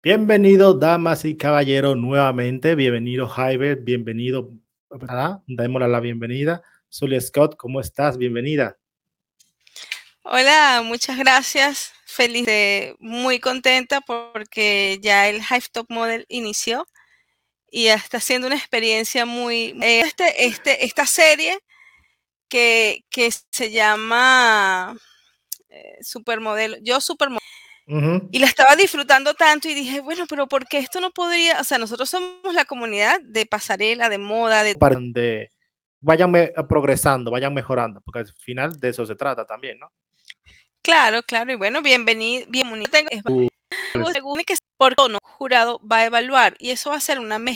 Bienvenidos, damas y caballeros, nuevamente. Bienvenido, Javier. Bienvenido. Démosle la bienvenida. Zulia Scott, ¿cómo estás? Bienvenida. Hola, muchas gracias. Feliz, de, muy contenta porque ya el Hive Top Model inició y está siendo una experiencia muy... Este, este, esta serie que, que se llama eh, Supermodelo, yo Supermodelo, y la estaba disfrutando tanto y dije, bueno, pero ¿por qué esto no podría? O sea, nosotros somos la comunidad de pasarela, de moda, de... Donde vayan progresando, vayan mejorando, porque al final de eso se trata también, ¿no? Claro, claro, y bueno, bienvenido, bienvenido. Uh, que por tono jurado va a evaluar y eso va a ser una mezcla